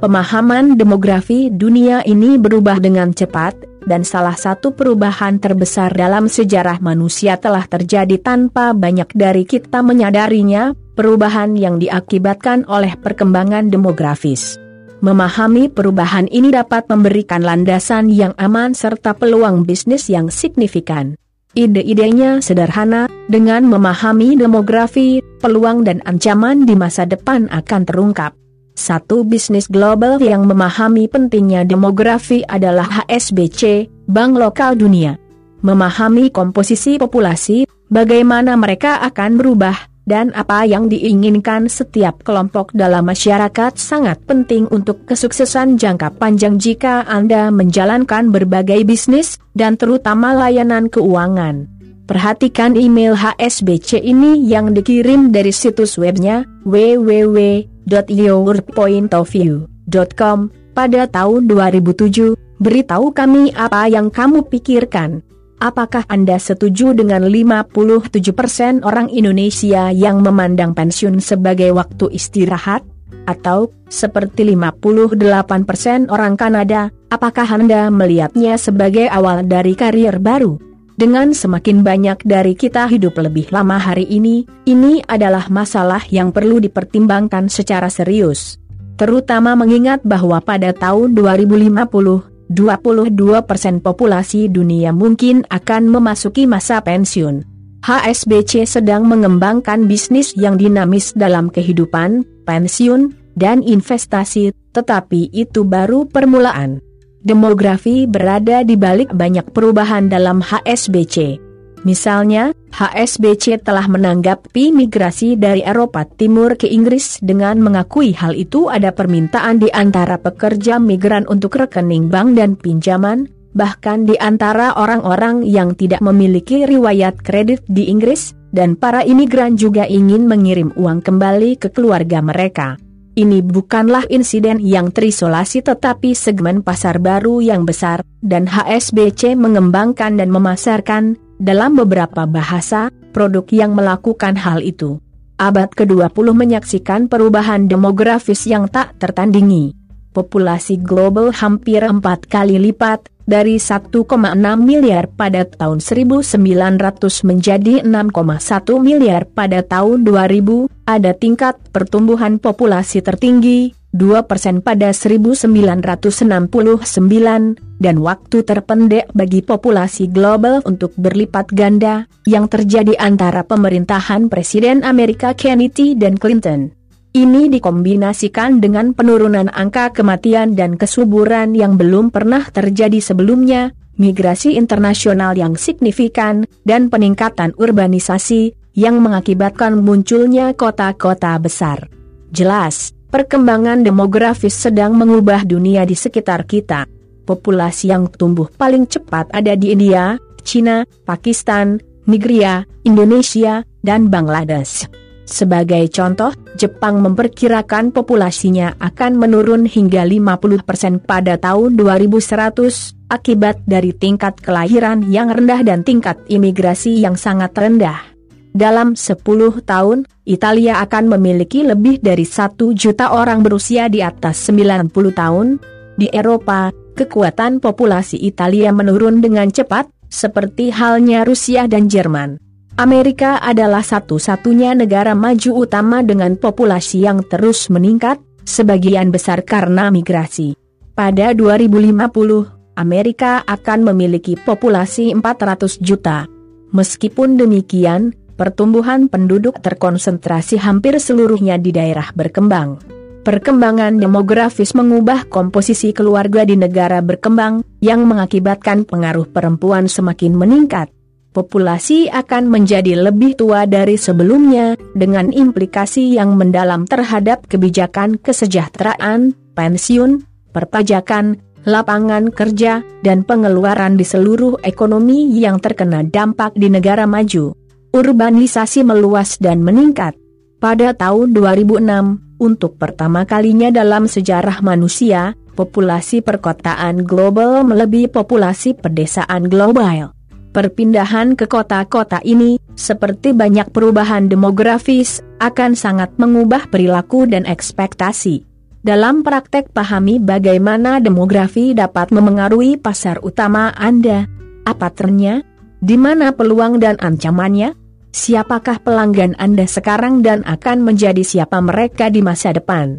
Pemahaman demografi dunia ini berubah dengan cepat, dan salah satu perubahan terbesar dalam sejarah manusia telah terjadi tanpa banyak dari kita menyadarinya, perubahan yang diakibatkan oleh perkembangan demografis. Memahami perubahan ini dapat memberikan landasan yang aman serta peluang bisnis yang signifikan. Ide-idenya sederhana, dengan memahami demografi, peluang dan ancaman di masa depan akan terungkap. Satu bisnis global yang memahami pentingnya demografi adalah HSBC, Bank Lokal Dunia. Memahami komposisi populasi, bagaimana mereka akan berubah, dan apa yang diinginkan setiap kelompok dalam masyarakat sangat penting untuk kesuksesan jangka panjang jika Anda menjalankan berbagai bisnis, dan terutama layanan keuangan. Perhatikan email HSBC ini yang dikirim dari situs webnya www.yourpointofview.com pada tahun 2007. Beritahu kami apa yang kamu pikirkan. Apakah Anda setuju dengan 57% orang Indonesia yang memandang pensiun sebagai waktu istirahat? Atau, seperti 58% orang Kanada, apakah Anda melihatnya sebagai awal dari karier baru? Dengan semakin banyak dari kita hidup lebih lama hari ini, ini adalah masalah yang perlu dipertimbangkan secara serius. Terutama mengingat bahwa pada tahun 2050, 22% populasi dunia mungkin akan memasuki masa pensiun. HSBC sedang mengembangkan bisnis yang dinamis dalam kehidupan, pensiun, dan investasi, tetapi itu baru permulaan. Demografi berada di balik banyak perubahan dalam HSBC. Misalnya, HSBC telah menanggapi migrasi dari Eropa Timur ke Inggris dengan mengakui hal itu ada permintaan di antara pekerja migran untuk rekening bank dan pinjaman, bahkan di antara orang-orang yang tidak memiliki riwayat kredit di Inggris, dan para imigran juga ingin mengirim uang kembali ke keluarga mereka. Ini bukanlah insiden yang terisolasi tetapi segmen pasar baru yang besar, dan HSBC mengembangkan dan memasarkan, dalam beberapa bahasa, produk yang melakukan hal itu. Abad ke-20 menyaksikan perubahan demografis yang tak tertandingi. Populasi global hampir empat kali lipat, dari 1,6 miliar pada tahun 1900 menjadi 6,1 miliar pada tahun 2000, ada tingkat pertumbuhan populasi tertinggi, 2% pada 1969, dan waktu terpendek bagi populasi global untuk berlipat ganda, yang terjadi antara pemerintahan Presiden Amerika Kennedy dan Clinton. Ini dikombinasikan dengan penurunan angka kematian dan kesuburan yang belum pernah terjadi sebelumnya, migrasi internasional yang signifikan, dan peningkatan urbanisasi, yang mengakibatkan munculnya kota-kota besar. Jelas, Perkembangan demografis sedang mengubah dunia di sekitar kita. Populasi yang tumbuh paling cepat ada di India, China, Pakistan, Nigeria, Indonesia, dan Bangladesh. Sebagai contoh, Jepang memperkirakan populasinya akan menurun hingga 50% pada tahun 2100 akibat dari tingkat kelahiran yang rendah dan tingkat imigrasi yang sangat rendah. Dalam 10 tahun, Italia akan memiliki lebih dari 1 juta orang berusia di atas 90 tahun. Di Eropa, kekuatan populasi Italia menurun dengan cepat, seperti halnya Rusia dan Jerman. Amerika adalah satu-satunya negara maju utama dengan populasi yang terus meningkat, sebagian besar karena migrasi. Pada 2050, Amerika akan memiliki populasi 400 juta. Meskipun demikian, pertumbuhan penduduk terkonsentrasi hampir seluruhnya di daerah berkembang. Perkembangan demografis mengubah komposisi keluarga di negara berkembang, yang mengakibatkan pengaruh perempuan semakin meningkat. Populasi akan menjadi lebih tua dari sebelumnya, dengan implikasi yang mendalam terhadap kebijakan kesejahteraan, pensiun, perpajakan, lapangan kerja, dan pengeluaran di seluruh ekonomi yang terkena dampak di negara maju urbanisasi meluas dan meningkat. Pada tahun 2006, untuk pertama kalinya dalam sejarah manusia, populasi perkotaan global melebihi populasi pedesaan global. Perpindahan ke kota-kota ini, seperti banyak perubahan demografis, akan sangat mengubah perilaku dan ekspektasi. Dalam praktek pahami bagaimana demografi dapat memengaruhi pasar utama Anda. Apa ternya? Di mana peluang dan ancamannya? Siapakah pelanggan Anda sekarang dan akan menjadi siapa mereka di masa depan?